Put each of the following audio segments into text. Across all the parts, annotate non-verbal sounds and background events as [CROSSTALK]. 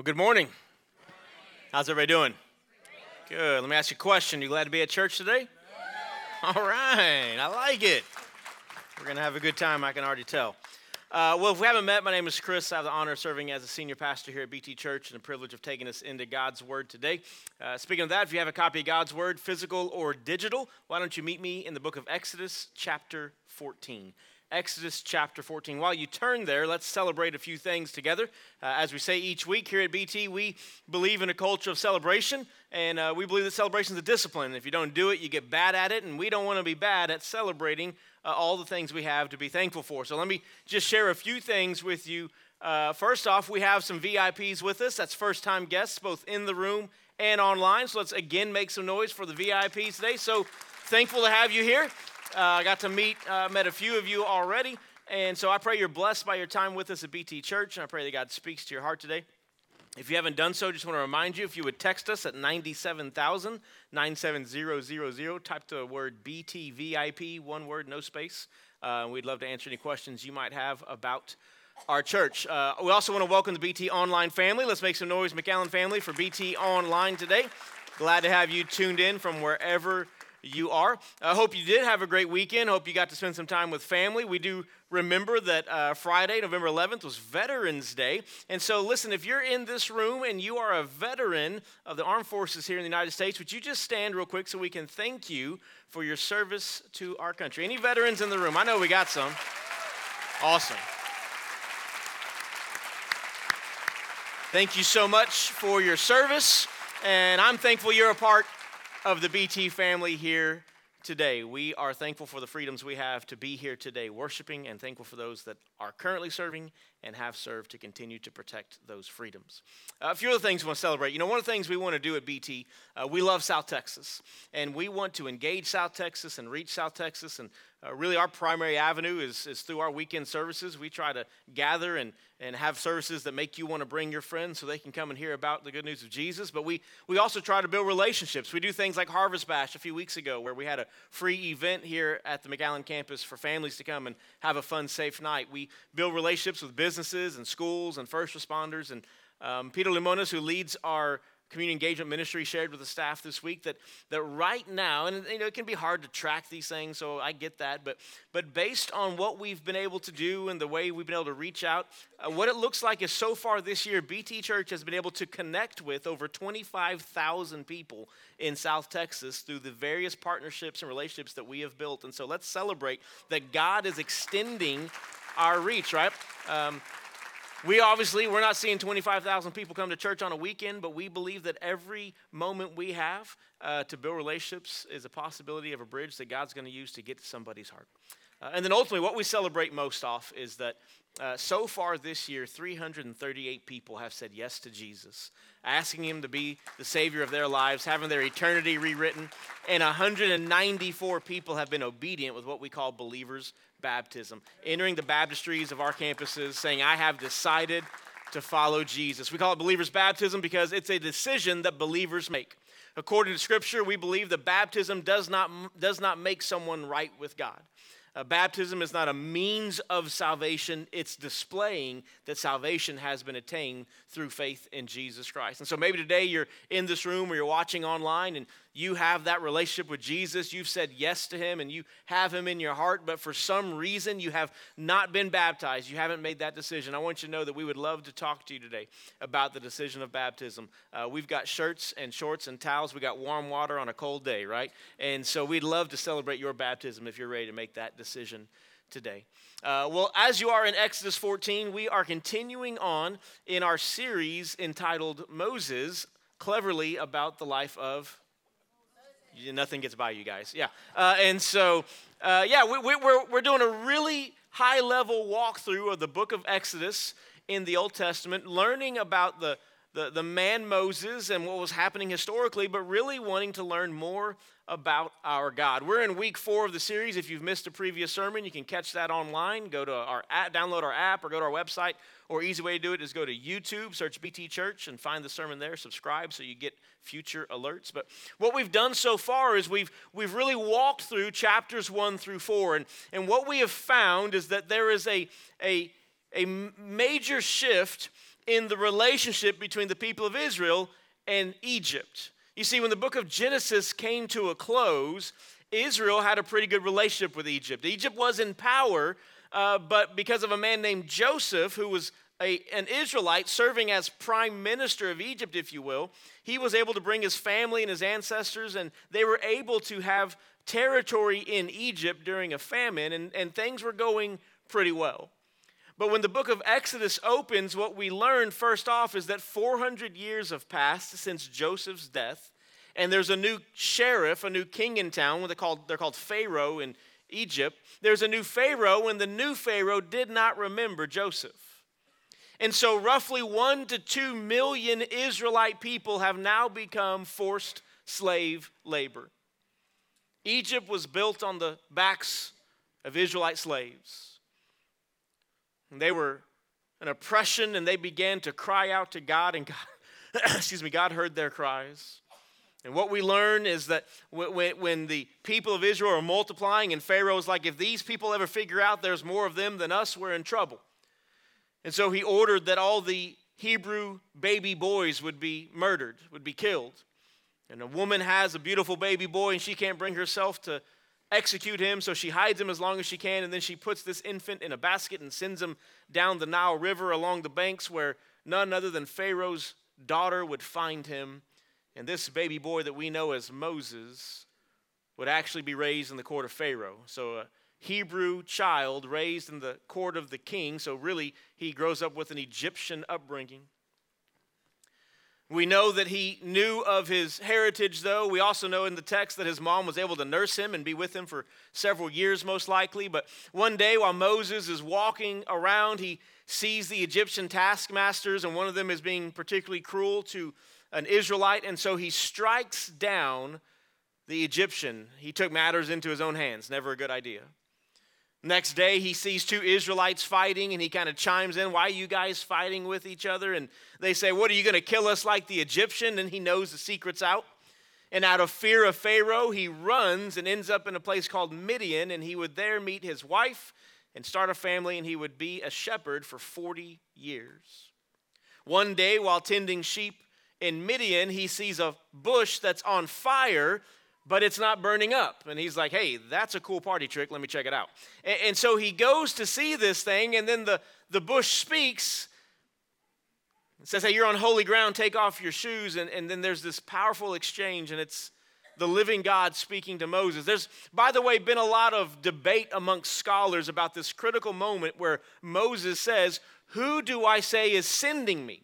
Well, good morning. How's everybody doing? Good. Let me ask you a question. You glad to be at church today? All right. I like it. We're going to have a good time, I can already tell. Uh, well, if we haven't met, my name is Chris. I have the honor of serving as a senior pastor here at BT Church and the privilege of taking us into God's Word today. Uh, speaking of that, if you have a copy of God's Word, physical or digital, why don't you meet me in the book of Exodus, chapter 14. Exodus chapter 14. While you turn there, let's celebrate a few things together. Uh, as we say each week here at BT, we believe in a culture of celebration, and uh, we believe that celebration is a discipline. If you don't do it, you get bad at it, and we don't want to be bad at celebrating uh, all the things we have to be thankful for. So let me just share a few things with you. Uh, first off, we have some VIPs with us. That's first time guests, both in the room and online. So let's again make some noise for the VIPs today. So thankful to have you here. Uh, I got to meet, uh, met a few of you already. And so I pray you're blessed by your time with us at BT Church. And I pray that God speaks to your heart today. If you haven't done so, just want to remind you if you would text us at 97000 97000, type the word BTVIP, one word, no space. Uh, we'd love to answer any questions you might have about our church. Uh, we also want to welcome the BT Online family. Let's make some noise, McAllen family, for BT Online today. Glad to have you tuned in from wherever you are. I hope you did have a great weekend. Hope you got to spend some time with family. We do remember that uh, Friday, November 11th, was Veterans Day. And so, listen, if you're in this room and you are a veteran of the armed forces here in the United States, would you just stand real quick so we can thank you for your service to our country? Any veterans in the room? I know we got some. Awesome. Thank you so much for your service. And I'm thankful you're a part of the BT family here today. We are thankful for the freedoms we have to be here today, worshiping, and thankful for those that are currently serving and have served to continue to protect those freedoms. Uh, a few other things we want to celebrate. You know, one of the things we want to do at BT, uh, we love South Texas, and we want to engage South Texas and reach South Texas. And uh, really, our primary avenue is, is through our weekend services. We try to gather and, and have services that make you want to bring your friends so they can come and hear about the good news of Jesus. But we, we also try to build relationships. We do things like Harvest Bash a few weeks ago, where we had a free event here at the McAllen campus for families to come and have a fun, safe night. We build relationships with businesses and schools and first responders. And um, Peter Limones, who leads our community engagement ministry shared with the staff this week that, that right now, and you know, it can be hard to track these things, so I get that, but, but based on what we've been able to do and the way we've been able to reach out, uh, what it looks like is so far this year, BT Church has been able to connect with over 25,000 people in South Texas through the various partnerships and relationships that we have built. And so let's celebrate that God is extending our reach, right? Um, we obviously we're not seeing 25,000 people come to church on a weekend, but we believe that every moment we have uh, to build relationships is a possibility of a bridge that God's going to use to get to somebody's heart. Uh, and then ultimately, what we celebrate most off is that uh, so far this year, 338 people have said yes to Jesus, asking Him to be the Savior of their lives, having their eternity rewritten, and 194 people have been obedient with what we call believers' baptism, entering the baptistries of our campuses, saying, I have decided to follow Jesus. We call it believers' baptism because it's a decision that believers make. According to Scripture, we believe that baptism does not, does not make someone right with God. Uh, baptism is not a means of salvation, it's displaying that salvation has been attained through faith in Jesus Christ. And so maybe today you're in this room or you're watching online and you have that relationship with Jesus, you've said yes to him and you have him in your heart, but for some reason you have not been baptized, you haven't made that decision. I want you to know that we would love to talk to you today about the decision of baptism. Uh, we've got shirts and shorts and towels, we got warm water on a cold day, right? And so we'd love to celebrate your baptism if you're ready to make that decision today. Uh, well, as you are in Exodus 14, we are continuing on in our series entitled Moses, cleverly about the life of nothing gets by you guys. Yeah. Uh, and so, uh, yeah, we, we, we're, we're doing a really high level walkthrough of the book of Exodus in the Old Testament, learning about the, the, the man Moses and what was happening historically, but really wanting to learn more about our God. We're in week four of the series. If you've missed a previous sermon, you can catch that online. Go to our app, download our app, or go to our website. Or easy way to do it is go to YouTube, search BT Church, and find the sermon there. Subscribe so you get future alerts. But what we've done so far is we've we've really walked through chapters one through four, and and what we have found is that there is a a a major shift in the relationship between the people of Israel and Egypt. You see, when the book of Genesis came to a close, Israel had a pretty good relationship with Egypt. Egypt was in power, uh, but because of a man named Joseph, who was a, an Israelite serving as prime minister of Egypt, if you will, he was able to bring his family and his ancestors, and they were able to have territory in Egypt during a famine, and, and things were going pretty well. But when the book of Exodus opens, what we learn first off is that 400 years have passed since Joseph's death, and there's a new sheriff, a new king in town. They're called, they're called Pharaoh in Egypt. There's a new Pharaoh, and the new Pharaoh did not remember Joseph. And so, roughly one to two million Israelite people have now become forced slave labor. Egypt was built on the backs of Israelite slaves. And they were an oppression and they began to cry out to God, and God, [COUGHS] excuse me, God heard their cries. And what we learn is that when, when the people of Israel are multiplying, and Pharaoh's like, if these people ever figure out there's more of them than us, we're in trouble. And so he ordered that all the Hebrew baby boys would be murdered, would be killed. And a woman has a beautiful baby boy, and she can't bring herself to execute him, so she hides him as long as she can, and then she puts this infant in a basket and sends him down the Nile River along the banks where none other than Pharaoh's daughter would find him. And this baby boy that we know as Moses would actually be raised in the court of Pharaoh. So a Hebrew child raised in the court of the king, so really he grows up with an Egyptian upbringing. We know that he knew of his heritage, though. We also know in the text that his mom was able to nurse him and be with him for several years, most likely. But one day, while Moses is walking around, he sees the Egyptian taskmasters, and one of them is being particularly cruel to an Israelite. And so he strikes down the Egyptian. He took matters into his own hands. Never a good idea. Next day, he sees two Israelites fighting and he kind of chimes in, Why are you guys fighting with each other? And they say, What are you going to kill us like the Egyptian? And he knows the secret's out. And out of fear of Pharaoh, he runs and ends up in a place called Midian. And he would there meet his wife and start a family, and he would be a shepherd for 40 years. One day, while tending sheep in Midian, he sees a bush that's on fire but it's not burning up. And he's like, hey, that's a cool party trick. Let me check it out. And, and, so he goes to see this thing, and then the, the bush speaks. It says, hey, you're on holy ground, take off your shoes. And, and then there's this powerful exchange, and it's the living God speaking to Moses. There's, by the way, been a lot of debate amongst scholars about this critical moment where Moses says, Who do I say is sending me?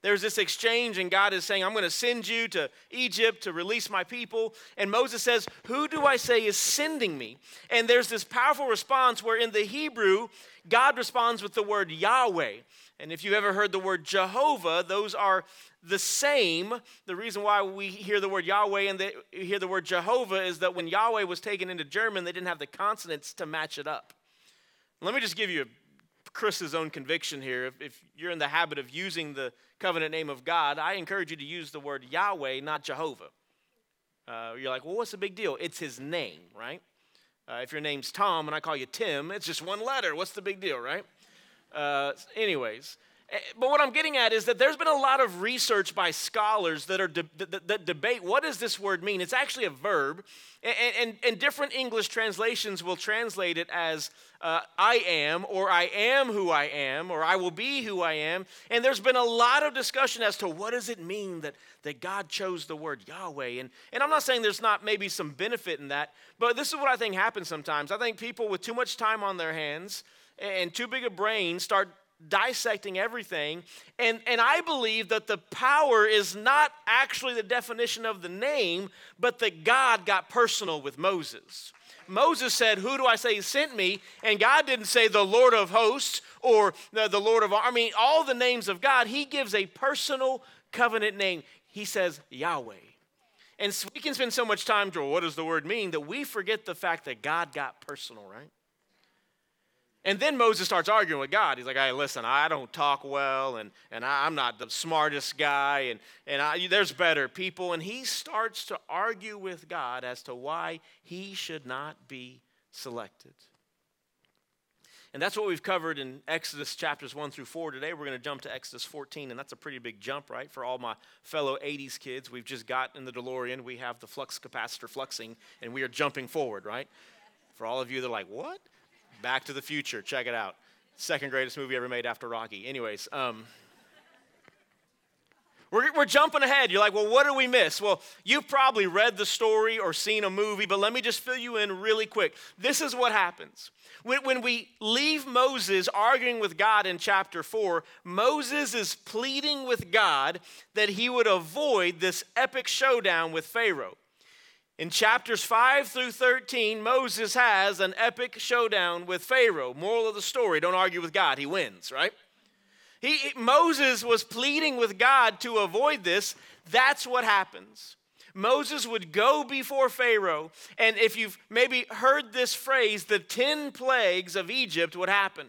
There's this exchange, and God is saying, I'm going to send you to Egypt to release my people. And Moses says, Who do I say is sending me? And there's this powerful response where in the Hebrew, God responds with the word Yahweh. And if you've ever heard the word Jehovah, those are the same. The reason why we hear the word Yahweh and hear the word Jehovah is that when Yahweh was taken into German, they didn't have the consonants to match it up. Let me just give you Chris's own conviction here. If, if you're in the habit of using the covenant name of God, I encourage you to use the word Yahweh, not Jehovah. Uh, you're like, well, what's the big deal? It's his name, right? Uh, if your name's Tom and I call you Tim, it's just one letter. What's the big deal, right? Uh, anyways, but what I'm getting at is that there's been a lot of research by scholars that are de- that, that, debate what does this word mean. It's actually a verb, and, and, and different English translations will translate it as uh, "I am" or "I am who I am" or "I will be who I am." And there's been a lot of discussion as to what does it mean that that God chose the word Yahweh. And and I'm not saying there's not maybe some benefit in that, but this is what I think happens sometimes. I think people with too much time on their hands and too big a brain start dissecting everything. And, and I believe that the power is not actually the definition of the name, but that God got personal with Moses. Moses said, Who do I say sent me? And God didn't say the Lord of hosts or the, Lord of, I mean, all the names of God. He gives a personal covenant name. He says Yahweh. And we can spend so much time to what does the word mean that we forget the fact that God got personal, right? And then Moses starts arguing with God. He's like, hey, listen, I don't talk well, and, and I, am not the smartest guy, and, and I, there's better people. And he starts to argue with God as to why he should not be selected. And that's what we've covered in Exodus chapters 1 through 4. Today we're going to jump to Exodus 14, and that's a pretty big jump, right? For all my fellow 80s kids, we've just got in the DeLorean, we have the flux capacitor fluxing, and we are jumping forward, right? For all of you that are like, what? Back to the Future, check it out. Second greatest movie ever made after Rocky. Anyways, um, we're, we're jumping ahead. You're like, well, what did we miss? Well, you've probably read the story or seen a movie, but let me just fill you in really quick. This is what happens. When, when we leave Moses arguing with God in chapter 4, Moses is pleading with God that he would avoid this epic showdown with Pharaoh. In chapters 5 through 13, Moses has an epic showdown with Pharaoh. Moral of the story don't argue with God, he wins, right? He, Moses was pleading with God to avoid this. That's what happens. Moses would go before Pharaoh, and if you've maybe heard this phrase, the 10 plagues of Egypt would happen.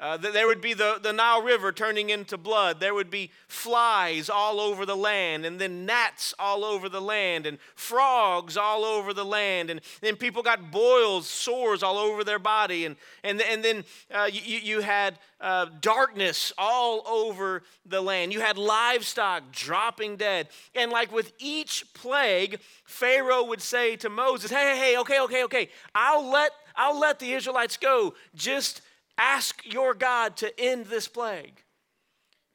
Uh, there would be the, the Nile River turning into blood. There would be flies all over the land, and then gnats all over the land, and frogs all over the land. And then people got boils, sores all over their body. And, and, and then uh, you, you had uh, darkness all over the land. You had livestock dropping dead. And like with each plague, Pharaoh would say to Moses, Hey, hey, hey, okay, okay, okay. I'll let, I'll let the Israelites go. Just Ask your God to end this plague.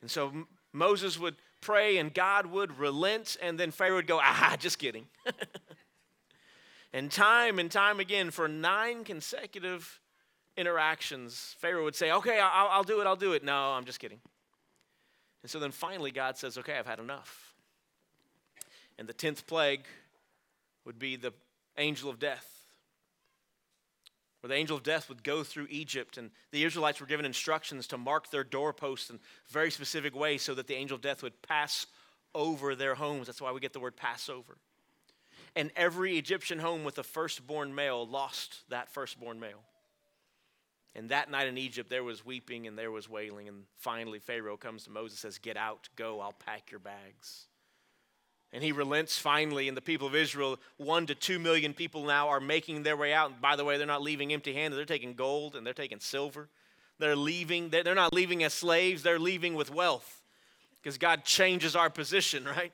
And so Moses would pray and God would relent, and then Pharaoh would go, ah, just kidding. [LAUGHS] and time and time again, for nine consecutive interactions, Pharaoh would say, okay, I'll, I'll do it, I'll do it. No, I'm just kidding. And so then finally, God says, okay, I've had enough. And the 10th plague would be the angel of death where the angel of death would go through Egypt, and the Israelites were given instructions to mark their doorposts in very specific ways so that the angel of death would pass over their homes. That's why we get the word Passover. And every Egyptian home with a firstborn male lost that firstborn male. And that night in Egypt, there was weeping and there was wailing. And finally, Pharaoh comes to Moses and says, Get out, go, I'll pack your bags. And he relents finally, and the people of Israel, one to two million people now, are making their way out. And by the way, they're not leaving empty handed, they're taking gold and they're taking silver. They're leaving, they're not leaving as slaves, they're leaving with wealth because God changes our position, [LAUGHS] right?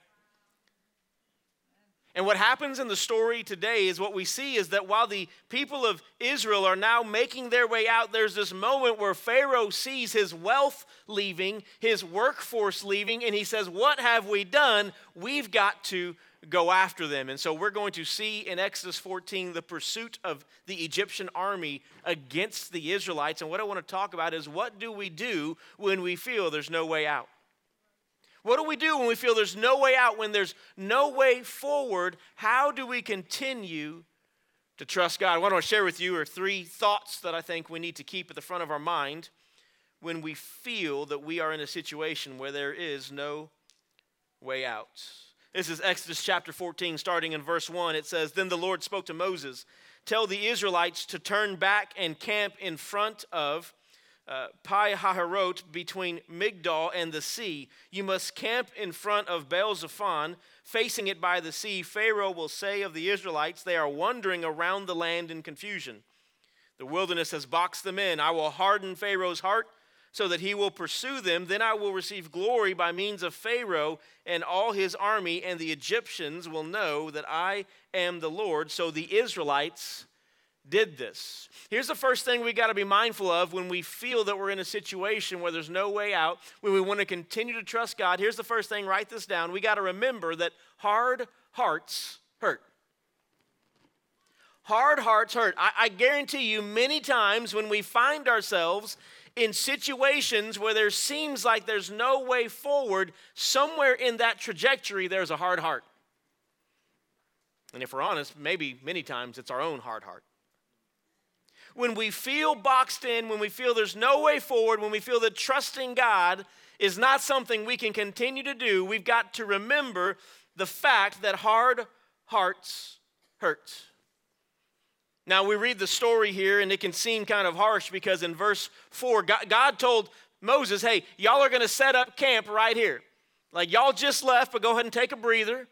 And what happens in the story today is what we see is that while the people of Israel are now making their way out, there's this moment where Pharaoh sees his wealth leaving, his workforce leaving, and he says, What have we done? We've got to go after them. And so we're going to see in Exodus 14 the pursuit of the Egyptian army against the Israelites. And what I want to talk about is what do we do when we feel there's no way out? What do we do when we feel there's no way out, when there's no way forward? How do we continue to trust God? What I want to share with you are three thoughts that I think we need to keep at the front of our mind when we feel that we are in a situation where there is no way out. This is Exodus chapter 14, starting in verse 1. It says, Then the Lord spoke to Moses, Tell the Israelites to turn back and camp in front of uh, Pi Hahiroth between Migdol and the sea. You must camp in front of Baal Zephon, facing it by the sea. Pharaoh will say of the Israelites, They are wandering around the land in confusion. The wilderness has boxed them in. I will harden Pharaoh's heart so that he will pursue them. Then I will receive glory by means of Pharaoh and all his army, and the Egyptians will know that I am the Lord. So the Israelites did this. Here's the first thing we got to be mindful of when we feel that we're in a situation where there's no way out, when we want to continue to trust God. Here's the first thing write this down. We got to remember that hard hearts hurt. Hard hearts hurt. I, I, guarantee you, many times when we find ourselves in situations where there seems like there's no way forward, somewhere in that trajectory, there's a hard heart. And if we're honest, maybe many times it's our own hard heart when we feel boxed in, when we feel there's no way forward, when we feel that trusting God is not something we can continue to do, we've got to remember the fact that hard hearts hurt. Now, we read the story here, and it can seem kind of harsh because in verse 4, God told Moses, Hey, y'all are going to set up camp right here. Like, y'all just left, but go ahead and take a breather.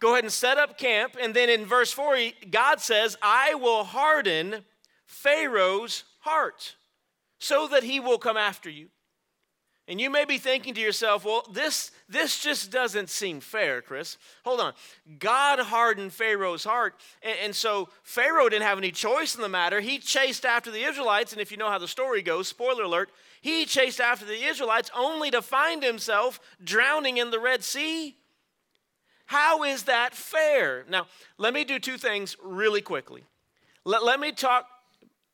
Go ahead and set up camp. And then in verse 4, God says, I will harden Pharaoh's heart so that he will come after you. And you may be thinking to yourself, well, this, this just doesn't seem fair, Chris. Hold on. God hardened Pharaoh's heart. And, and, so Pharaoh didn't have any choice in the matter. He chased after the Israelites. And if you know how the story goes, spoiler alert, he chased after the Israelites only to find himself drowning in the Red Sea. How is that fair? Now, let me do two things really quickly. Let, let me talk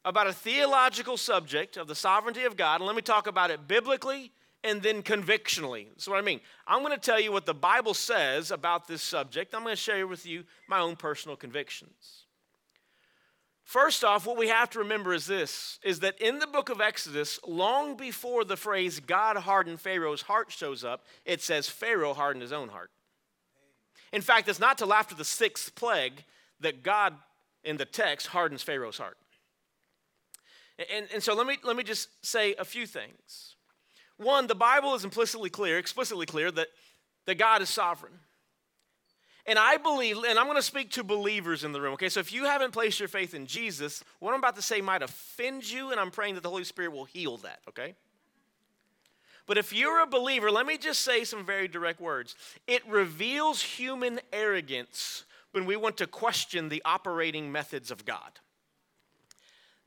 about a theological subject of the sovereignty of God, and let me talk about it biblically and then convictionally. That's what I mean. I'm going to tell you what the Bible says about this subject. I'm going to share with you my own personal convictions. First off, what we have to remember is this is that in the book of Exodus, long before the phrase God hardened Pharaoh's heart shows up, it says Pharaoh hardened his own heart. In fact, it's not till after the sixth plague that God in the text hardens Pharaoh's heart. And, and so let me, let me just say a few things. One, the Bible is implicitly clear, explicitly clear, that, that God is sovereign. And I believe, and I'm going to speak to believers in the room, okay? So if you haven't placed your faith in Jesus, what I'm about to say might offend you, and I'm praying that the Holy Spirit will heal that, okay? But if you're a believer, let me just say some very direct words. It reveals human arrogance when we want to question the operating methods of God.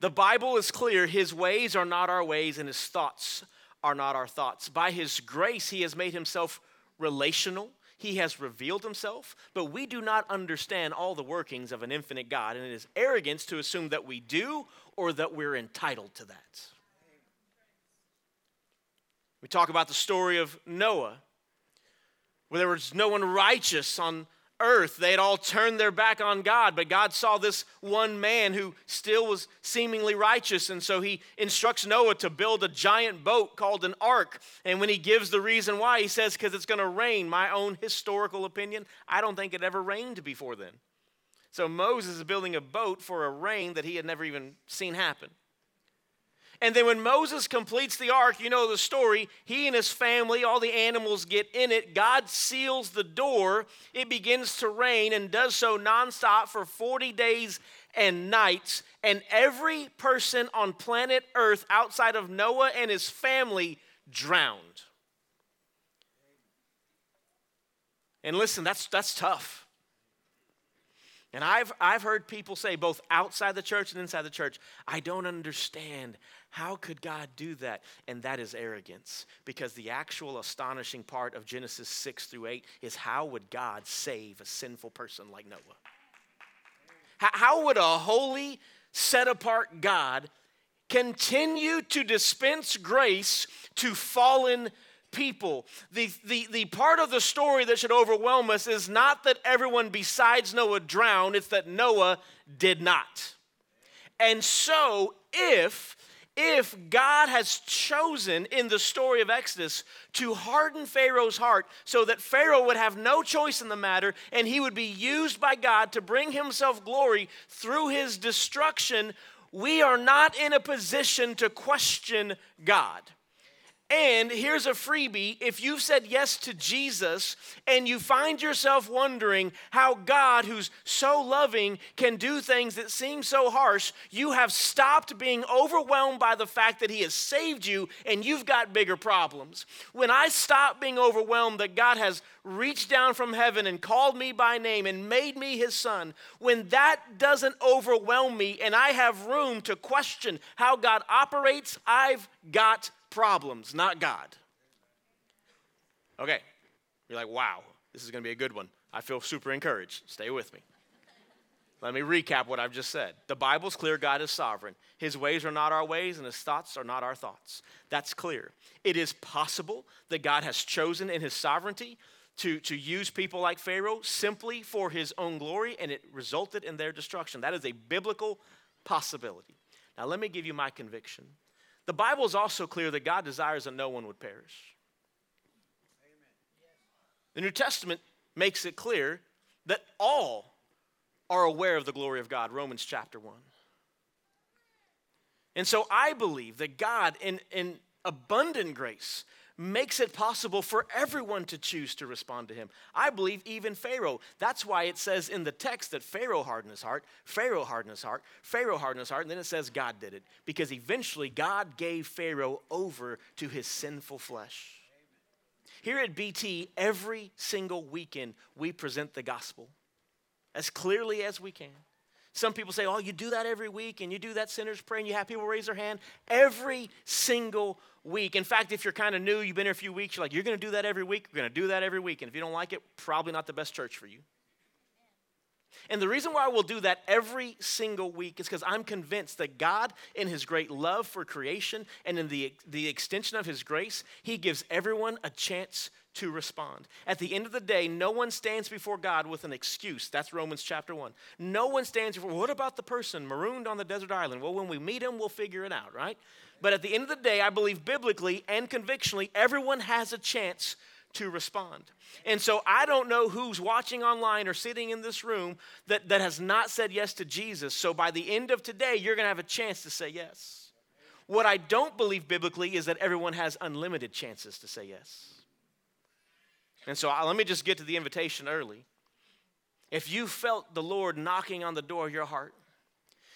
The Bible is clear His ways are not our ways, and His thoughts are not our thoughts. By His grace, He has made Himself relational. He has revealed himself, but we do not understand all the workings of an infinite God, and it is arrogance to assume that we do or that we're entitled to that. We talk about the story of Noah, where there was no one righteous on earth. They had all turned their back on God, but God saw this one man who still was seemingly righteous. And so he instructs Noah to build a giant boat called an ark. And when he gives the reason why, he says, because it's going to rain. My own historical opinion, I don't think it ever rained before then. So Moses is building a boat for a rain that he had never even seen happen. And then when Moses completes the ark, you know the story, he and his family, all the animals get in it. God seals the door. It begins to rain and does so nonstop for 40 days and nights. And every person on planet Earth outside of Noah and his family drowned. And listen, that's, that's tough. And I've, I've heard people say, both outside the church and inside the church, I don't understand how could God do that? And that is arrogance. Because the actual astonishing part of Genesis 6 through 8 is how would God save a sinful person like Noah? How would a holy, set apart God continue to dispense grace to fallen people. The, the, the part of the story that should overwhelm us is not that everyone besides Noah drowned, it's that Noah did not. And so, if if God has chosen in the story of Exodus to harden Pharaoh's heart so that Pharaoh would have no choice in the matter and he would be used by God to bring himself glory through his destruction, we are not in a position to question God. And here's a freebie if you've said yes to Jesus and you find yourself wondering how God, who's so loving, can do things that seem so harsh, you have stopped being overwhelmed by the fact that He has saved you and you've got bigger problems. When I stop being overwhelmed that God has reached down from heaven and called me by name and made me His son, when that doesn't overwhelm me and I have room to question how God operates, I've got problems, not God. Okay, you're like, wow, this is going to be a good one. I feel super encouraged. Stay with me. Let me recap what I've just said. The Bible's clear God is sovereign. His ways are not our ways, and his thoughts are not our thoughts. That's clear. It is possible that God has chosen in his sovereignty to, to use people like Pharaoh simply for his own glory, and it resulted in their destruction. That is a biblical possibility. Now, let me give you my conviction. The Bible is also clear that God desires that no one would perish. The New Testament makes it clear that all are aware of the glory of God, Romans chapter 1. And so I believe that God, in, in abundant grace, makes it possible for everyone to choose to respond to him. I believe even Pharaoh. That's why it says in the text that Pharaoh hardened his heart, Pharaoh hardened his heart, Pharaoh hardened his heart, and then it says God did it. Because eventually God gave Pharaoh over to his sinful flesh. Here at BT, every single weekend, we present the gospel as clearly as we can. Some people say, oh, you do that every week and you do that sinner's prayer and you have people raise their hand every single week. In fact, if you're kind of new, you've been here a few weeks, you're like, you're going to do that every week? We're going to do that every week. And if you don't like it, probably not the best church for you. And the reason why we'll do that every single week is because I'm convinced that God, in His great love for creation and in the, the extension of His grace, He gives everyone a chance to respond. At the end of the day, no one stands before God with an excuse. That's Romans chapter 1. No one stands before, what about the person marooned on the desert island? Well, when we meet him, we'll figure it out, right? But at the end of the day, I believe biblically and convictionally, everyone has a chance to respond. And so I don't know who's watching online or sitting in this room that, that has not said yes to Jesus. So by the end of today, you're going to have a chance to say yes. What I don't believe biblically is that everyone has unlimited chances to say yes. And so I, let me just get to the invitation early. If you felt the Lord knocking on the door of your heart,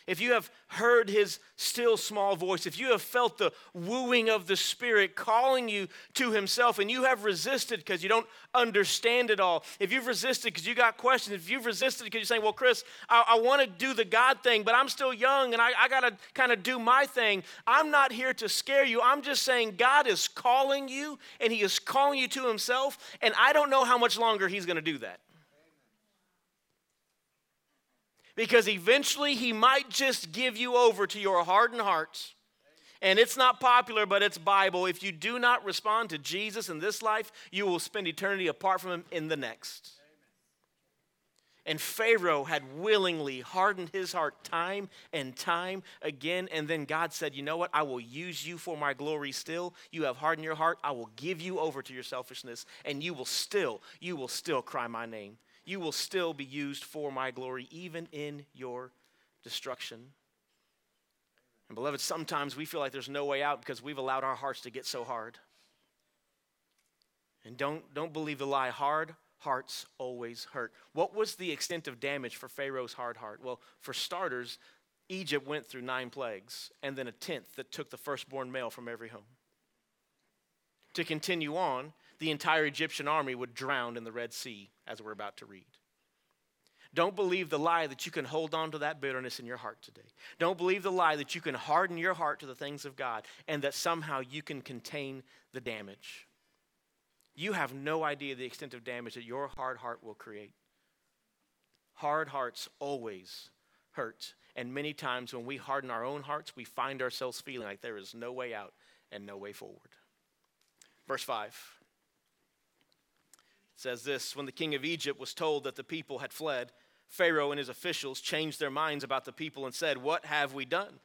if you have heard his still small voice, if you have felt the wooing of the Spirit calling you to himself, and you have resisted because you don't understand it all, if you've resisted because you got questions, if you've resisted because you're saying, Well, Chris, I, I want to do the God thing, but I'm still young and I, I got to kind of do my thing, I'm not here to scare you. I'm just saying God is calling you and he is calling you to himself, and I don't know how much longer he's going to do that because eventually he might just give you over to your hardened hearts. And it's not popular, but it's Bible. If you do not respond to Jesus in this life, you will spend eternity apart from him in the next. And Pharaoh had willingly hardened his heart time and time again. And then God said, You know what? I will use you for my glory still. You have hardened your heart. I will give you over to your selfishness, and you will still, you will still cry my name you will still be used for my glory, even in your destruction. And beloved, sometimes we feel like there's no way out because we've allowed our hearts to get so hard. And don't, don't believe the lie. Hard hearts always hurt. What was the extent of damage for Pharaoh's hard heart? Well, for starters, Egypt went through nine plagues and then a tenth that took the firstborn male from every home. To continue on, the entire Egyptian army would drown in the Red Sea, as we're about to read. Don't believe the lie that you can hold on to that bitterness in your heart today. Don't believe the lie that you can harden your heart to the things of God and that somehow you can contain the damage. You have no idea the extent of damage that your hard heart will create. Hard hearts always hurt. And many times when we harden our own hearts, we find ourselves feeling like there is no way out and no way forward. Verse 5 says this When the king of Egypt was told that the people had fled, Pharaoh and his officials changed their minds about the people and said, What have we done?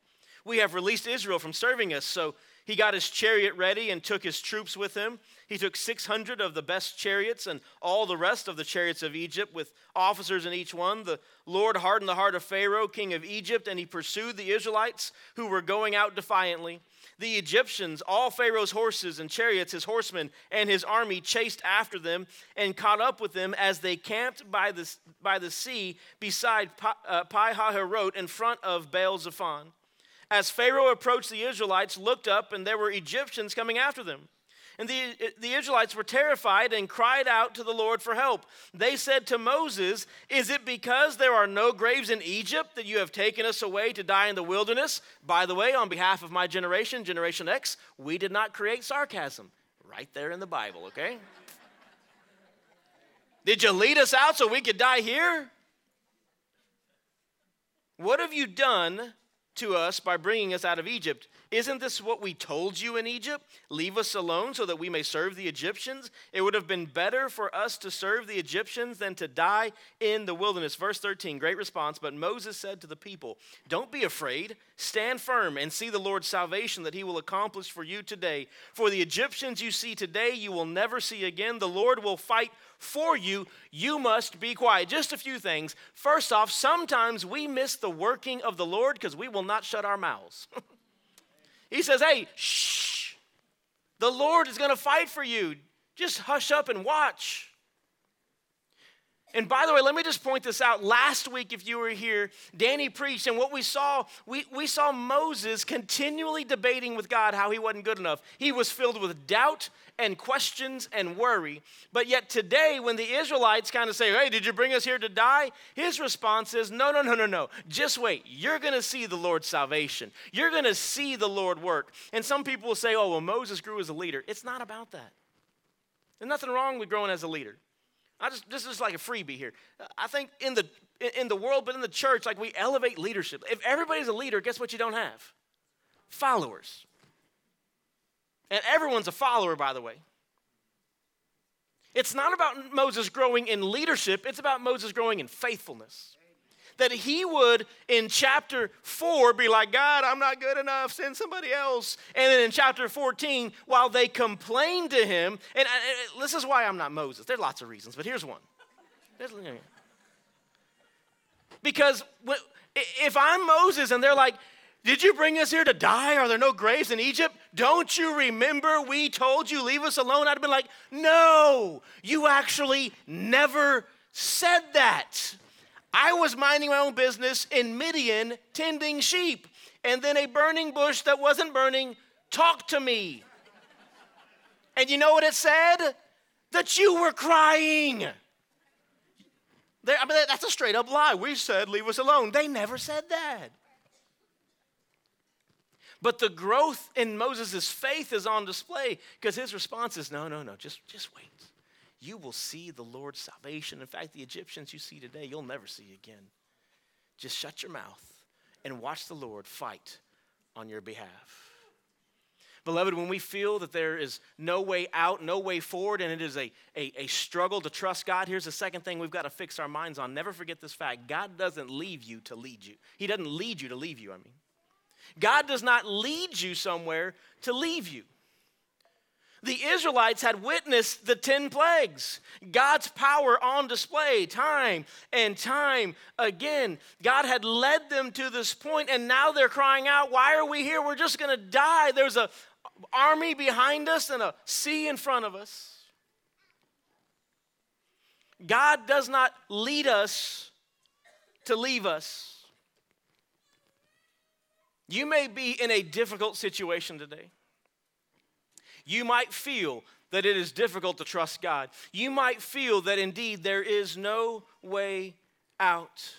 We have released Israel from serving us. So he got his chariot ready and took his troops with him. He took 600 of the best chariots and all the rest of the chariots of Egypt with officers in each one. The Lord hardened the heart of Pharaoh, king of Egypt, and he pursued the Israelites who were going out defiantly. The Egyptians, all Pharaoh's horses and chariots, his horsemen, and his army chased after them and caught up with them as they camped by the, by the sea beside uh, Pi Hahiroth in front of Baal Zephon. As Pharaoh approached, the Israelites looked up, and there were Egyptians coming after them. And the, the Israelites were terrified and cried out to the Lord for help. They said to Moses, Is it because there are no graves in Egypt that you have taken us away to die in the wilderness? By the way, on behalf of my generation, Generation X, we did not create sarcasm. Right there in the Bible, okay? did you lead us out so we could die here? What have you done to us by bringing us out of Egypt. Isn't this what we told you in Egypt? Leave us alone so that we may serve the Egyptians? It would have been better for us to serve the Egyptians than to die in the wilderness. Verse 13, great response. But Moses said to the people, Don't be afraid. Stand firm and see the Lord's salvation that he will accomplish for you today. For the Egyptians you see today, you will never see again. The Lord will fight for you. You must be quiet. Just a few things. First off, sometimes we miss the working of the Lord because we will not shut our mouths. [LAUGHS] he says, Hey, shh. The Lord is going to fight for you. Just hush up and watch. And by the way, let me just point this out. Last week, if you were here, Danny preached, and what we saw, we, we saw Moses continually debating with God how he wasn't good enough. He was filled with doubt and questions and worry. But yet today, when the Israelites kind of say, Hey, did you bring us here to die? His response is, No, no, no, no, no. Just wait. You're going to see the Lord's salvation. You're going to see the Lord work. And some people will say, Oh, well, Moses grew as a leader. It's not about that. There's nothing wrong with growing as a leader. I just this is like a freebie here. I think in the in the world, but in the church, like we elevate leadership. If everybody's a leader, guess what you don't have? Followers. And everyone's a follower, by the way. It's not about Moses growing in leadership, it's about Moses growing in faithfulness that he would in chapter 4 be like, God, I'm not good enough, send somebody else. And then in chapter 14, while they complain to him, and, and this is why I'm not Moses. There's lots of reasons, but here's one. Because if I'm Moses and they're like, did you bring us here to die? Are there no graves in Egypt? Don't you remember we told you leave us alone? I'd have been like, no, you actually never said that. I was minding my own business in Midian tending sheep, and then a burning bush that wasn't burning talked to me. And you know what it said? That you were crying. There, I mean, that's a straight up lie. We said, leave us alone. They never said that. But the growth in Moses' faith is on display because his response is, no, no, no, just, just wait you will see the Lord's salvation. In fact, the Egyptians you see today, you'll never see again. Just shut your mouth and watch the Lord fight on your behalf. Beloved, when we feel that there is no way out, no way forward, and it is a, a, a, struggle to trust God, here's the second thing we've got to fix our minds on. Never forget this fact God doesn't leave you to lead you. He doesn't lead you to leave you, I mean. God does not lead you somewhere to leave you. The Israelites had witnessed the 10 plagues, God's power on display time and time again. God had led them to this point, and now they're crying out, Why are we here? We're just going to die. There's an army behind us and a sea in front of us. God does not lead us to leave us. You may be in a difficult situation today. You might feel that it is difficult to trust God. You might feel that indeed there is no way out.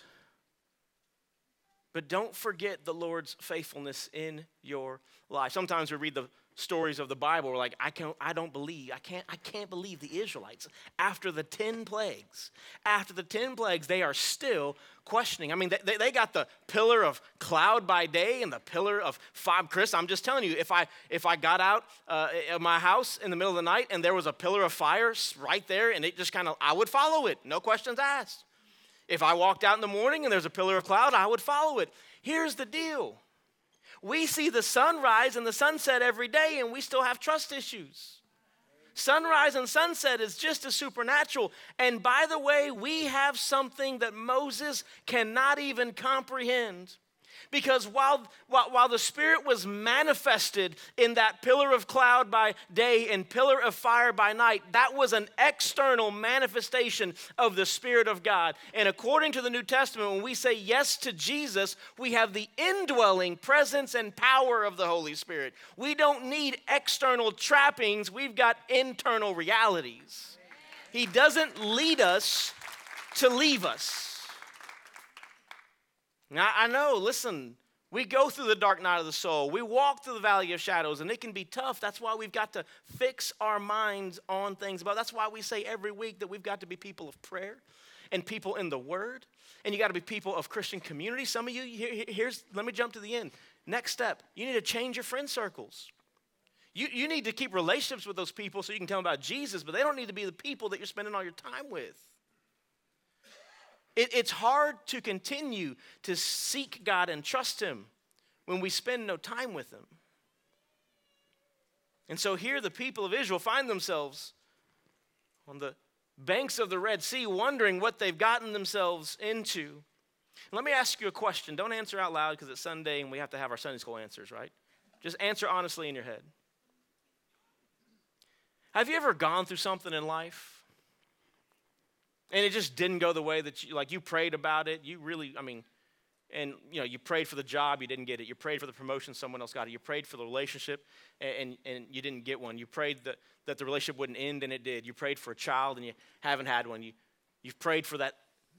But don't forget the Lord's faithfulness in your life. Sometimes we read the stories of the Bible are like, I can't, I don't believe, I can't, I can't believe the Israelites. After the 10 plagues, after the 10 plagues, they are still questioning. I mean, they, they got the pillar of cloud by day and the pillar of fire. Chris, I'm just telling you, if I if I got out uh, of my house in the middle of the night and there was a pillar of fire right there and it just kind of, I would follow it, no questions asked. If I walked out in the morning and there's a pillar of cloud, I would follow it. Here's the deal we see the sunrise and the sunset every day, and we still have trust issues. Sunrise and sunset is just as supernatural. And by the way, we have something that Moses cannot even comprehend. Because while, while, while the Spirit was manifested in that pillar of cloud by day and pillar of fire by night, that was an external manifestation of the Spirit of God. And according to the New Testament, when we say yes to Jesus, we have the indwelling presence and power of the Holy Spirit. We don't need external trappings, we've got internal realities. He doesn't lead us to leave us. Now, I know, listen, we go through the dark night of the soul. We walk through the valley of shadows, and it can be tough. That's why we've got to fix our minds on things. But that's why we say every week that we've got to be people of prayer and people in the Word, and you got to be people of Christian community. Some of you, here's, let me jump to the end. Next step, you need to change your friend circles. You, you need to keep relationships with those people so you can tell them about Jesus, but they don't need to be the people that you're spending all your time with. It, it's hard to continue to seek God and trust Him when we spend no time with Him. And so here the people of Israel find themselves on the banks of the Red Sea wondering what they've gotten themselves into. Let me ask you a question. Don't answer out loud because it's Sunday and we have to have our Sunday school answers, right? Just answer honestly in your head. Have you ever gone through something in life and it just didn't go the way that you like you prayed about it? You really, I mean, and you know, you prayed for the job, you didn't get it. You prayed for the promotion, someone else got it. You prayed for the relationship and, and you didn't get one. You prayed that, that the relationship wouldn't end and it did. You prayed for a child and you haven't had one. You, you've prayed for that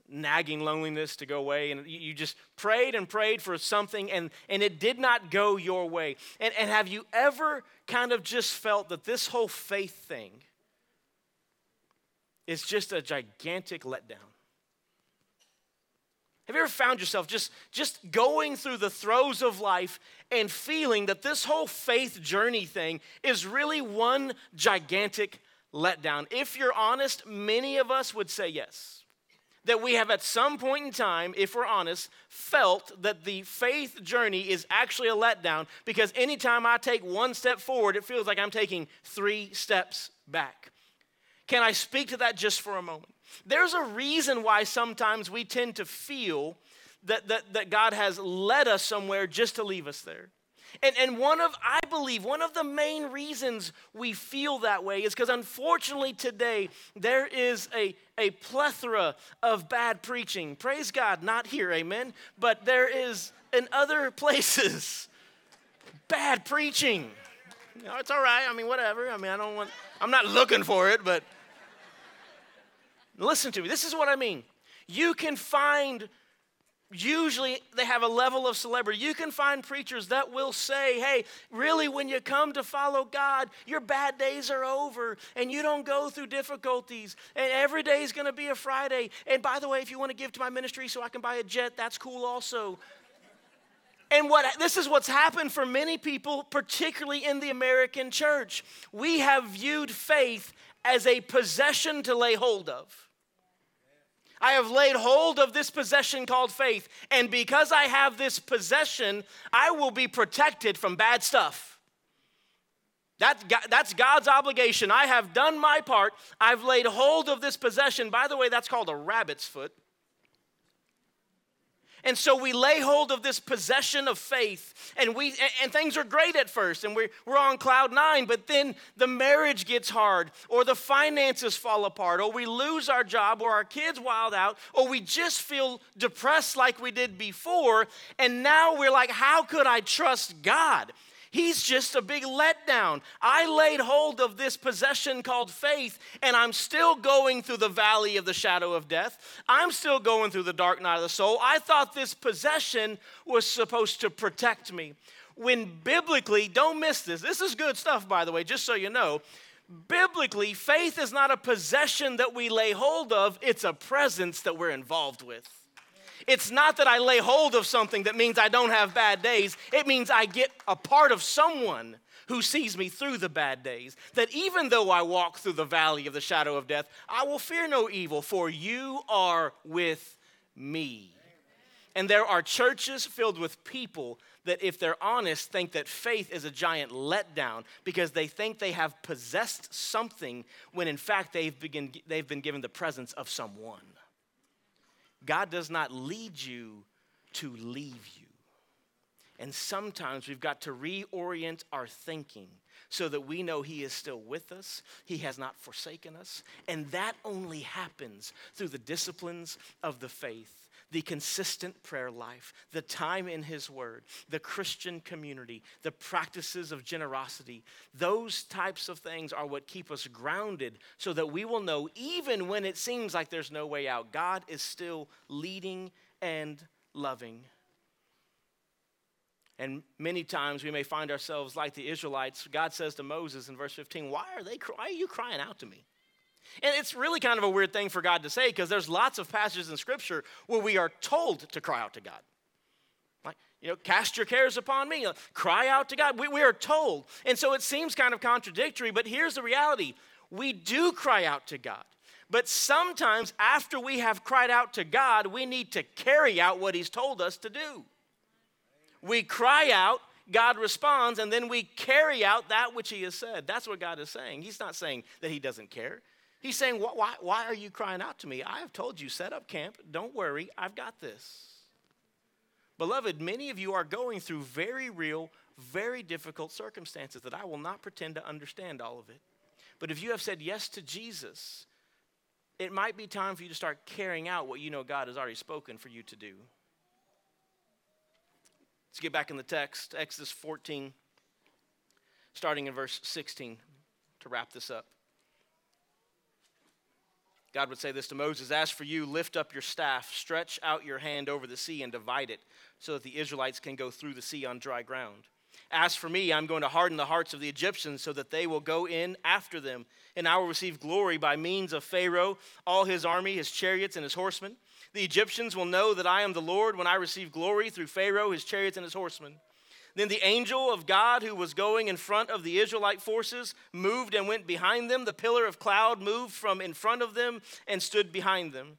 nagging loneliness to go away and you just prayed and prayed for something and, and it did not go your way and, and have you ever kind of just felt that this whole faith thing is just a gigantic letdown have you ever found yourself just, just going through the throes of life and feeling that this whole faith journey thing is really one gigantic letdown? If you're honest, many of us would say yes that we have at some point in time, if we're honest, felt that the faith journey is actually a letdown because anytime I take one step forward, it feels like I'm taking three steps back. Can I speak to that just for a moment? There's a reason why sometimes we tend to feel that, that, that God has led us somewhere just to leave us there. And, and one of, I believe, one of the main reasons we feel that way is because unfortunately today there is a, a plethora of bad preaching. Praise God, not here, amen, but there is in other [LAUGHS] places bad preaching. You know, it's all right. I mean, whatever. I mean, I don't want, I'm not looking for it, but listen to me. This is what I mean. You can find usually they have a level of celebrity. You can find preachers that will say, hey, really, when you come to follow God, your bad days are over and you don't go through difficulties. And every day is going to be a Friday. And by the way, if you want to give to my ministry so I can buy a jet, that's cool also. And what this is what's happened for many people, particularly in the American church. We have viewed faith as a possession to lay hold of. I have laid hold of this possession called faith, and because I have this possession, I will be protected from bad stuff. That, that's God's obligation. I have done my part. I've laid hold of this possession. By the way, that's called a rabbit's foot. And so we lay hold of this possession of faith, and we and things are great at first, and we're, we're on cloud nine, but then the marriage gets hard, or the finances fall apart, or we lose our job, or our kids wild out, or we just feel depressed like we did before, and now we're like, how could I trust God? He's just a big letdown. I laid hold of this possession called faith, and I'm still going through the valley of the shadow of death. I'm still going through the dark night of the soul. I thought this possession was supposed to protect me. When biblically, don't miss this. This is good stuff, by the way, just so you know. Biblically, faith is not a possession that we lay hold of, it's a presence that we're involved with. It's not that I lay hold of something that means I don't have bad days. It means I get a part of someone who sees me through the bad days. That even though I walk through the valley of the shadow of death, I will fear no evil, for you are with me. And there are churches filled with people that, if they're honest, think that faith is a giant letdown because they think they have possessed something when in fact they've, begin, they've been given the presence of someone. God does not lead you to leave you. And sometimes we've got to reorient our thinking so that we know He is still with us, He has not forsaken us. And that only happens through the disciplines of the faith the consistent prayer life, the time in His Word, the Christian community, the practices of generosity, those types of things are what keep us grounded so that we will know, even when it seems like there's no way out, God is still leading and loving. And many times we may find ourselves like the Israelites. God says to Moses in verse 15, Why are, they, why are you crying out to me? And it's really kind of a weird thing for God to say because there's lots of passages in Scripture where we are told to cry out to God. Like, you know, cast your cares upon me, cry out to God. We, we are told. And so it seems kind of contradictory, but here's the reality we do cry out to God. But sometimes after we have cried out to God, we need to carry out what He's told us to do. We cry out, God responds, and then we carry out that which He has said. That's what God is saying. He's not saying that He doesn't care. He's saying, why, why are you crying out to me? I have told you, set up camp. Don't worry, I've got this. Beloved, many of you are going through very real, very difficult circumstances that I will not pretend to understand all of it. But if you have said yes to Jesus, it might be time for you to start carrying out what you know God has already spoken for you to do. Let's get back in the text, Exodus 14, starting in verse 16 to wrap this up. God would say this to Moses As for you, lift up your staff, stretch out your hand over the sea, and divide it, so that the Israelites can go through the sea on dry ground. As for me, I'm going to harden the hearts of the Egyptians so that they will go in after them, and I will receive glory by means of Pharaoh, all his army, his chariots, and his horsemen. The Egyptians will know that I am the Lord when I receive glory through Pharaoh, his chariots, and his horsemen. Then the angel of God who was going in front of the Israelite forces moved and went behind them. The pillar of cloud moved from in front of them and stood behind them.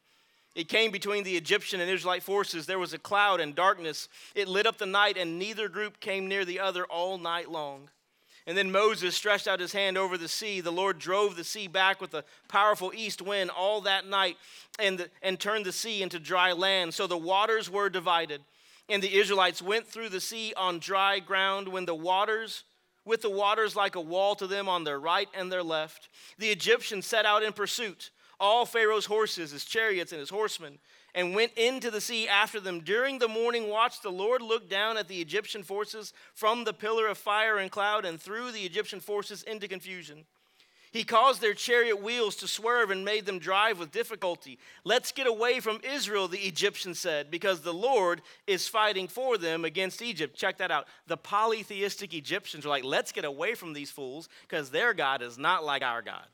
It came between the Egyptian and Israelite forces. There was a cloud and darkness. It lit up the night, and neither group came near the other all night long. And then Moses stretched out his hand over the sea. The Lord drove the sea back with a powerful east wind all that night and, and turned the sea into dry land. So the waters were divided. And the Israelites went through the sea on dry ground when the waters, with the waters like a wall to them on their right and their left. The Egyptians set out in pursuit, all Pharaoh's horses, his chariots, and his horsemen, and went into the sea after them. During the morning watch, the Lord looked down at the Egyptian forces from the pillar of fire and cloud and threw the Egyptian forces into confusion. He caused their chariot wheels to swerve and made them drive with difficulty. Let's get away from Israel, the Egyptians said, because the Lord is fighting for them against Egypt. Check that out. The polytheistic Egyptians are like, let's get away from these fools because their God is not like our God.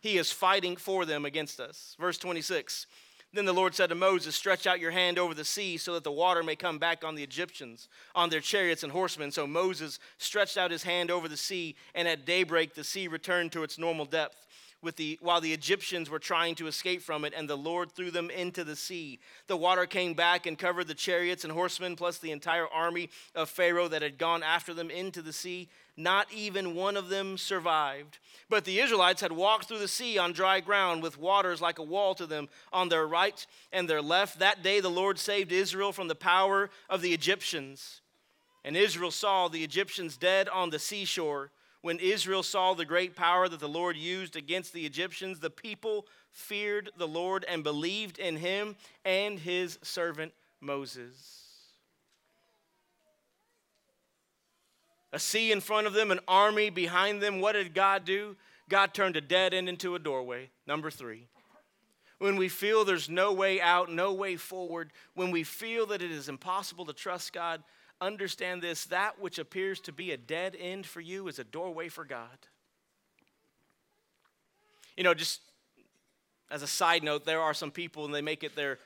He is fighting for them against us. Verse 26 then the Lord said to Moses, Stretch out your hand over the sea so that the water may come back on the Egyptians, on their chariots and horsemen. So Moses stretched out his hand over the sea, and at daybreak the sea returned to its normal depth. With the, while the Egyptians were trying to escape from it, and the Lord threw them into the sea. The water came back and covered the chariots and horsemen, plus the entire army of Pharaoh that had gone after them into the sea. Not even one of them survived. But the Israelites had walked through the sea on dry ground with waters like a wall to them on their right and their left. That day the Lord saved Israel from the power of the Egyptians. And Israel saw the Egyptians dead on the seashore. When Israel saw the great power that the Lord used against the Egyptians, the people feared the Lord and believed in him and his servant Moses. a sea in front of them, an army behind them. What did God do? God turned a dead end into a doorway. Number three. When we feel there's no way out, no way forward, when we feel that it is impossible to trust God, understand this that which appears to be a dead end for you is a doorway for God. You know, just as a side note, there are some people and they make it their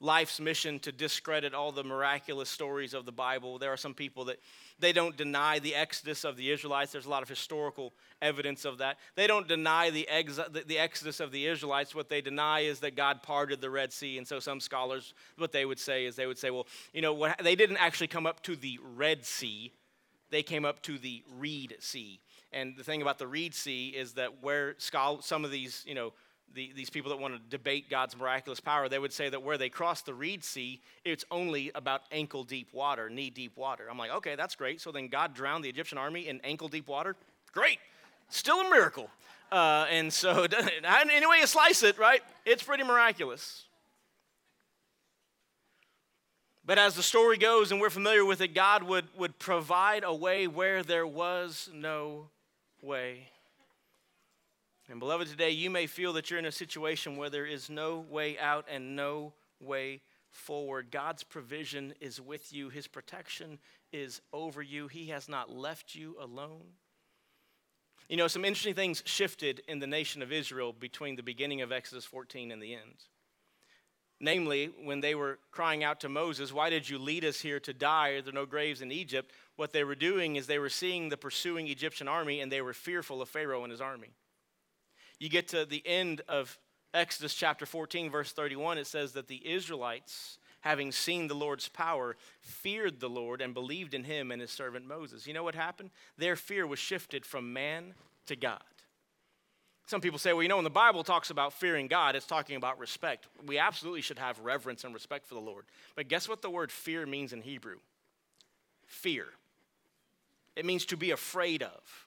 life's mission to discredit all the miraculous stories of the Bible. There are some people that they don't deny the exodus of the Israelites. There's a lot of historical evidence of that. They don't deny the, ex- the exodus of the Israelites. What they deny is that God parted the Red Sea. And so some scholars, what they would say is they would say, well, you know, what, they didn't actually come up to the Red Sea, they came up to the Reed Sea. And the thing about the Reed Sea is that where some of these, you know, the, these people that want to debate God's miraculous power, they would say that where they cross the Reed Sea, it's only about ankle deep water, knee deep water. I'm like, okay, that's great. So then God drowned the Egyptian army in ankle deep water? Great. Still a miracle. Uh, and so, [LAUGHS] anyway you slice it, right? It's pretty miraculous. But as the story goes, and we're familiar with it, God would, would provide a way where there was no way. And beloved, today you may feel that you're in a situation where there is no way out and no way forward. God's provision is with you, His protection is over you. He has not left you alone. You know, some interesting things shifted in the nation of Israel between the beginning of Exodus 14 and the end. Namely, when they were crying out to Moses, Why did you lead us here to die? Are there no graves in Egypt? What they were doing is they were seeing the pursuing Egyptian army and they were fearful of Pharaoh and his army you get to the end of Exodus chapter 14, verse 31, it says that the Israelites, having seen the Lord's power, feared the Lord and believed in him and his servant Moses. You know what happened? Their fear was shifted from man to God. Some people say, well, you know, when the Bible talks about fearing God, it's talking about respect. We absolutely should have reverence and respect for the Lord. But guess what the word fear means in Hebrew? Fear. It means to be afraid of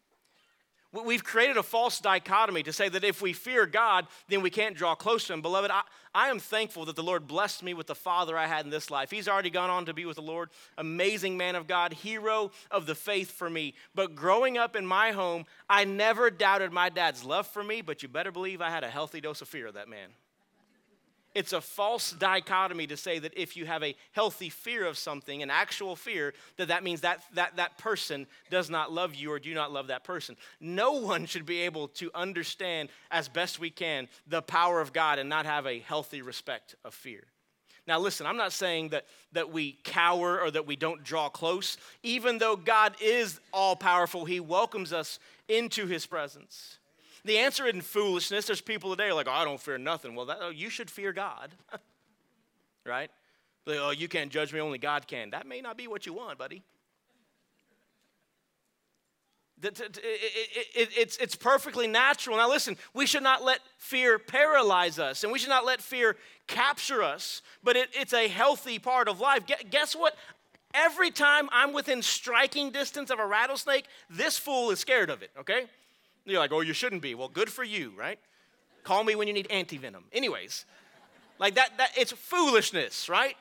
We've created a false dichotomy to say that if we fear God, then we can't draw close to Him. Beloved, I, I, am thankful that the Lord blessed me with the father I had in this life. He's already gone on to be with the Lord, amazing man of God, hero of the faith for me. But growing up in my home, I never doubted my dad's love for me, but you better believe I had a healthy dose of fear of that man. It's a false dichotomy to say that if you have a healthy fear of something, an actual fear, that that means that, that that person does not love you or do not love that person. No one should be able to understand as best we can the power of God and not have a healthy respect of fear. Now, listen, I'm not saying that, that we cower or that we don't draw close. Even though God is all powerful, He welcomes us into His presence. The answer isn't foolishness. There's people today like, oh, I don't fear nothing. Well, that, oh, you should fear God, [LAUGHS] right? Like, oh, you can't judge me, only God can. That may not be what you want, buddy. It's, it's perfectly natural. Now, listen, we should not let fear paralyze us and we should not let fear capture us, but it, it's a healthy part of life. Guess what? Every time I'm within striking distance of a rattlesnake, this fool is scared of it, okay? You're like, oh, you shouldn't be. Well, good for you, right? Call me when you need antivenom. Anyways, like that, that it's foolishness, right?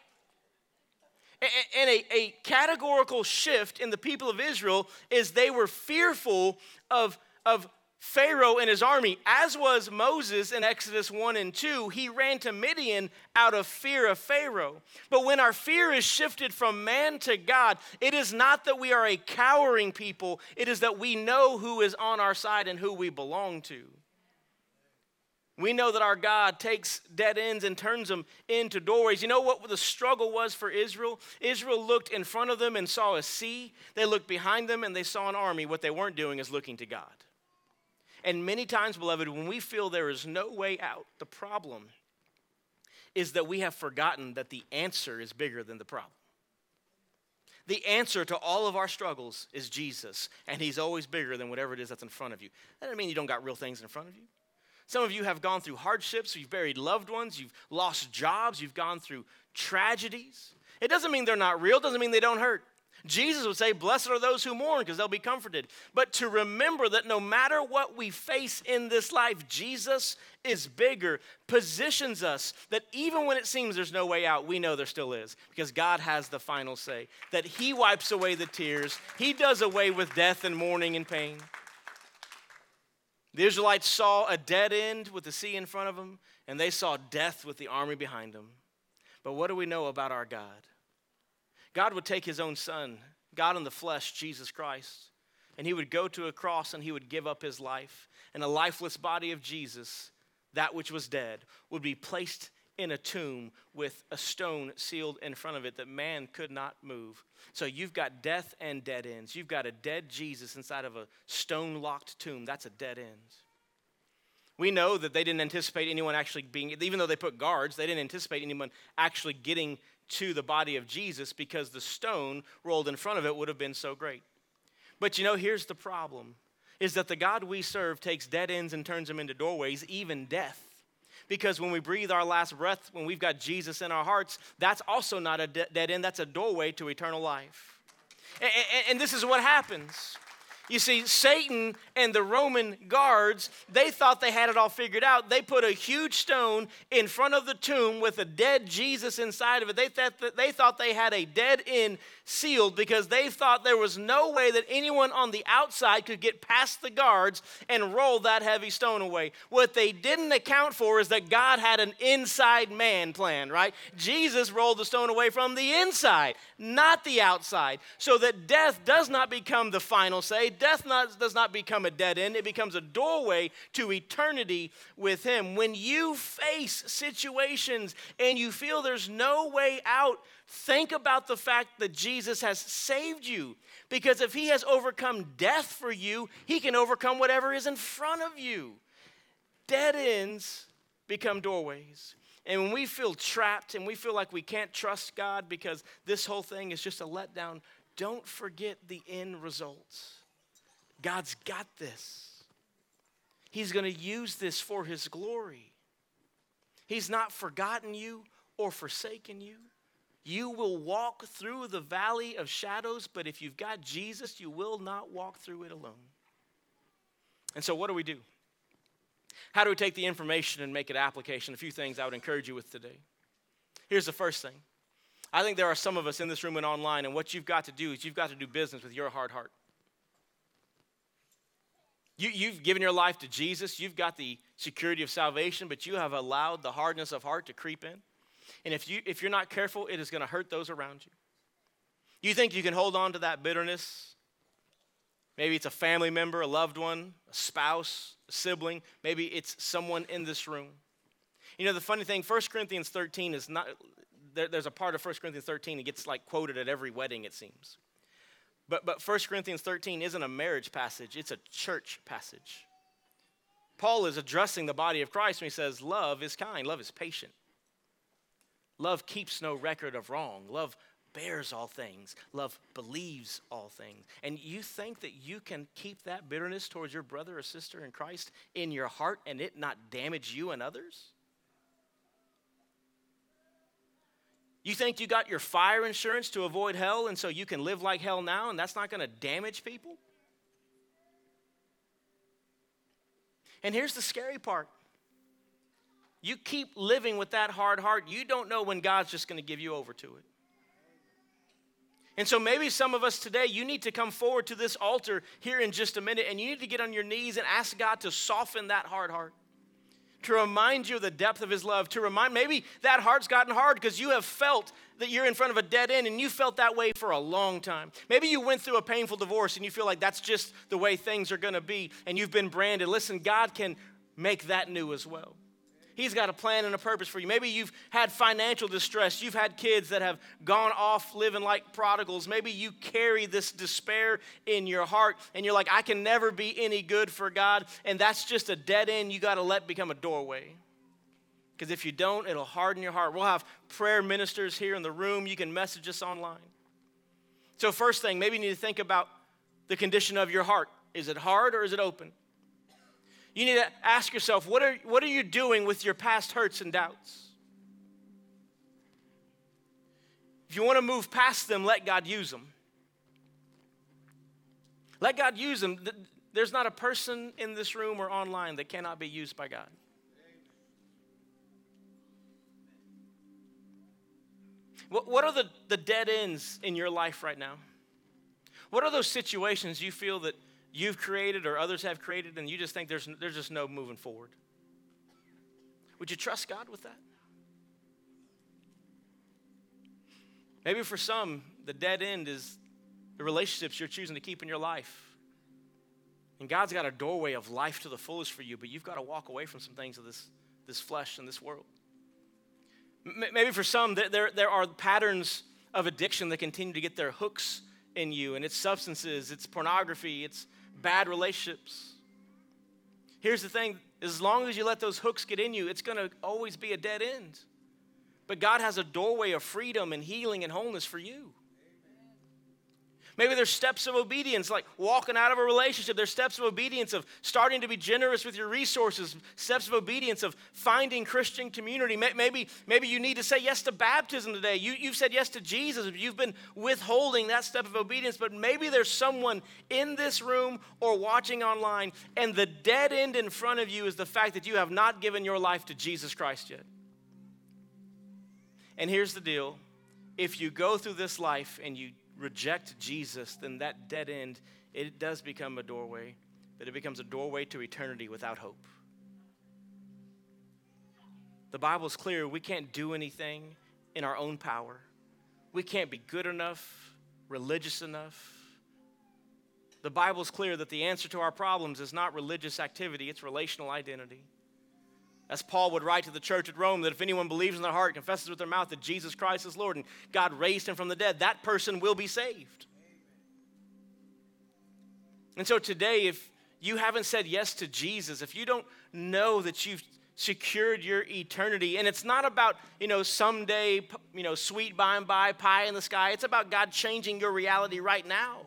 And a, a categorical shift in the people of Israel is they were fearful of, of Pharaoh and his army, as was Moses in Exodus 1 and 2. He ran to Midian out of fear of Pharaoh. But when our fear is shifted from man to God, it is not that we are a cowering people, it is that we know who is on our side and who we belong to. We know that our God takes dead ends and turns them into doorways. You know what the struggle was for Israel? Israel looked in front of them and saw a sea. They looked behind them and they saw an army. What they weren't doing is looking to God. And many times, beloved, when we feel there is no way out, the problem is that we have forgotten that the answer is bigger than the problem. The answer to all of our struggles is Jesus, and He's always bigger than whatever it is that's in front of you. That doesn't mean you don't got real things in front of you. Some of you have gone through hardships, you've buried loved ones, you've lost jobs, you've gone through tragedies. It doesn't mean they're not real, it doesn't mean they don't hurt. Jesus would say, Blessed are those who mourn because they'll be comforted. But to remember that no matter what we face in this life, Jesus is bigger, positions us that even when it seems there's no way out, we know there still is because God has the final say. That He wipes away the tears, He does away with death and mourning and pain. The Israelites saw a dead end with the sea in front of them, and they saw death with the army behind them. But what do we know about our God? God would take his own son, God in the flesh, Jesus Christ, and he would go to a cross and he would give up his life. And a lifeless body of Jesus, that which was dead, would be placed in a tomb with a stone sealed in front of it that man could not move. So you've got death and dead ends. You've got a dead Jesus inside of a stone locked tomb. That's a dead end. We know that they didn't anticipate anyone actually being, even though they put guards, they didn't anticipate anyone actually getting to the body of Jesus because the stone rolled in front of it would have been so great. But you know, here's the problem is that the God we serve takes dead ends and turns them into doorways, even death. Because when we breathe our last breath, when we've got Jesus in our hearts, that's also not a dead end, that's a doorway to eternal life. And, and, and this is what happens you see, Satan and the Roman guards, they thought they had it all figured out. They put a huge stone in front of the tomb with a dead Jesus inside of it. They thought, they, thought they had a dead end sealed because they thought there was no way that anyone on the outside could get past the guards and roll that heavy stone away. What they didn't account for is that God had an inside man plan, right? Jesus rolled the stone away from the inside, not the outside, so that death does not become the final say death not, does not become a dead end, it becomes a doorway to eternity with Him. When you face situations and you feel there's no way out, think about the fact that Jesus has saved you. Because if He has overcome death for you, He can overcome whatever is in front of you. Dead ends become doorways. And when we feel trapped and we feel like we can't trust God because this whole thing is just a letdown, don't forget the end results. God's got this. He's going to use this for His glory. He's not forgotten you or forsaken you. You will walk through the valley of shadows, but if you've got Jesus, you will not walk through it alone. And so, what do we do? How do we take the information and make it application? A few things I would encourage you with today. Here's the first thing I think there are some of us in this room and online, and what you've got to do is you've got to do business with your hard heart. You, you've given your life to Jesus, you've got the security of salvation, but you have allowed the hardness of heart to creep in. And if, you, if you're not careful, it is going to hurt those around you. You think you can hold on to that bitterness? Maybe it's a family member, a loved one, a spouse, a sibling. Maybe it's someone in this room. You know, the funny thing, 1 Corinthians 13 is not, there, there's a part of 1 Corinthians 13 that gets like quoted at every wedding, it seems. But, but 1 Corinthians 13 isn't a marriage passage, it's a church passage. Paul is addressing the body of Christ when he says, Love is kind, love is patient. Love keeps no record of wrong. Love bears all things. Love believes all things. And you think that you can keep that bitterness towards your brother or sister in Christ in your heart and it not damage you and others? You think you got your fire insurance to avoid hell and so you can live like hell now and that's not going to damage people? And here's the scary part you keep living with that hard heart, you don't know when God's just going to give you over to it. And so maybe some of us today, you need to come forward to this altar here in just a minute and you need to get on your knees and ask God to soften that hard heart to remind you of the depth of his love, to remind maybe that heart's gotten hard because you have felt that you're in front of a dead end and you felt that way for a long time. Maybe you went through a painful divorce and you feel like that's just the way things are to be and you've been branded. Listen, God can make that new as well. He's got a plan and a purpose for you. Maybe you've had financial distress. You've had kids that have gone off living like prodigals. Maybe you carry this despair in your heart and you're like, I can never be any good for God. And that's just a dead end you got to let become a doorway. Because if you don't, it'll harden your heart. We'll have prayer ministers here in the room. You can message us online. So, first thing, maybe you need to think about the condition of your heart. Is it hard or is it open? You need to ask yourself what are, what are you doing with your past hurts and doubts? If you want to move past them, let God use them. Let God use them. There's not a person in this room or online that cannot be used by God. What what are the, the dead ends in your life right now? What are those situations you feel that you've created or others have created and you just think there's, there's just no moving forward? Would you trust God with that? Maybe for some, the dead end is the relationships you're choosing to keep in your life. And God's got a doorway of life to the fullest for you, but you've got to walk away from some things of this, this flesh and this world. Maybe for some, there, there are patterns of addiction that continue to get their hooks in you, and it's substances, it's pornography, it's bad relationships. Here's the thing as long as you let those hooks get in you, it's going to always be a dead end. But God has a doorway of freedom and healing and wholeness for you. Maybe there's steps of obedience, like walking out of a relationship. There's steps of obedience of starting to be generous with your resources, steps of obedience of finding Christian community. Maybe, maybe you need to say yes to baptism today. You, you've said yes to Jesus. You've been withholding that step of obedience, but maybe there's someone in this room or watching online, and the dead end in front of you is the fact that you have not given your life to Jesus Christ yet. And here's the deal if you go through this life and you reject Jesus, then that dead end, it does become a doorway, but it becomes a doorway to eternity without hope. The Bible is clear we can't do anything in our own power. We can't be good enough, religious enough. The Bible is clear that the answer to our problems is not religious activity, it's relational identity. As Paul would write to the church at Rome, that if anyone believes in their heart, confesses with their mouth that Jesus Christ is Lord and God raised him from the dead, that person will be saved. And so today, if you haven't said yes to Jesus, if you don't know that you've secured your eternity, and it's not about, you know, someday, you know, sweet by and by, pie in the sky, it's about God changing your reality right now.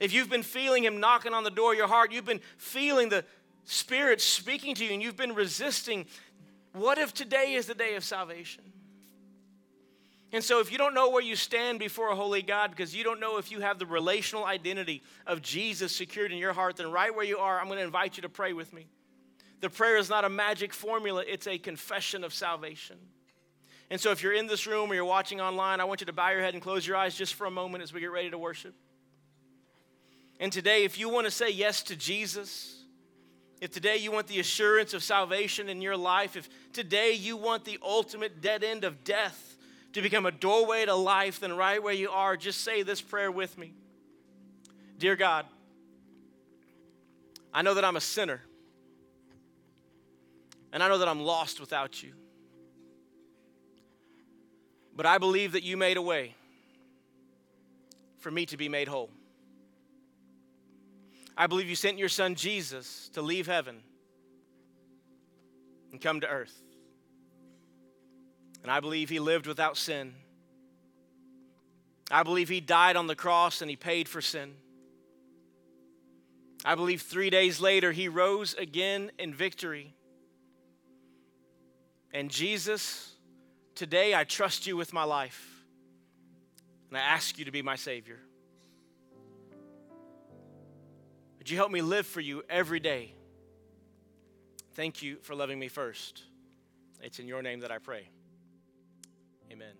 If you've been feeling Him knocking on the door of your heart, you've been feeling the, Spirit speaking to you and you've been resisting, what if today is the day of salvation? And so, if you don't know where you stand before a holy God because you don't know if you have the relational identity of Jesus secured in your heart, then right where you are, I'm going to invite you to pray with me. The prayer is not a magic formula, it's a confession of salvation. And so, if you're in this room or you're watching online, I want you to bow your head and close your eyes just for a moment as we get ready to worship. And today, if you want to say yes to Jesus, if today you want the assurance of salvation in your life, if today you want the ultimate dead end of death to become a doorway to life, then right where you are, just say this prayer with me Dear God, I know that I'm a sinner, and I know that I'm lost without you. But I believe that you made a way for me to be made whole. I believe you sent your son Jesus to leave heaven and come to earth. And I believe he lived without sin. I believe he died on the cross and he paid for sin. I believe three days later he rose again in victory. And Jesus, today I trust you with my life. And I ask you to be my Savior. Would you help me live for you every day? Thank you for loving me first. It's in your name that I pray. Amen.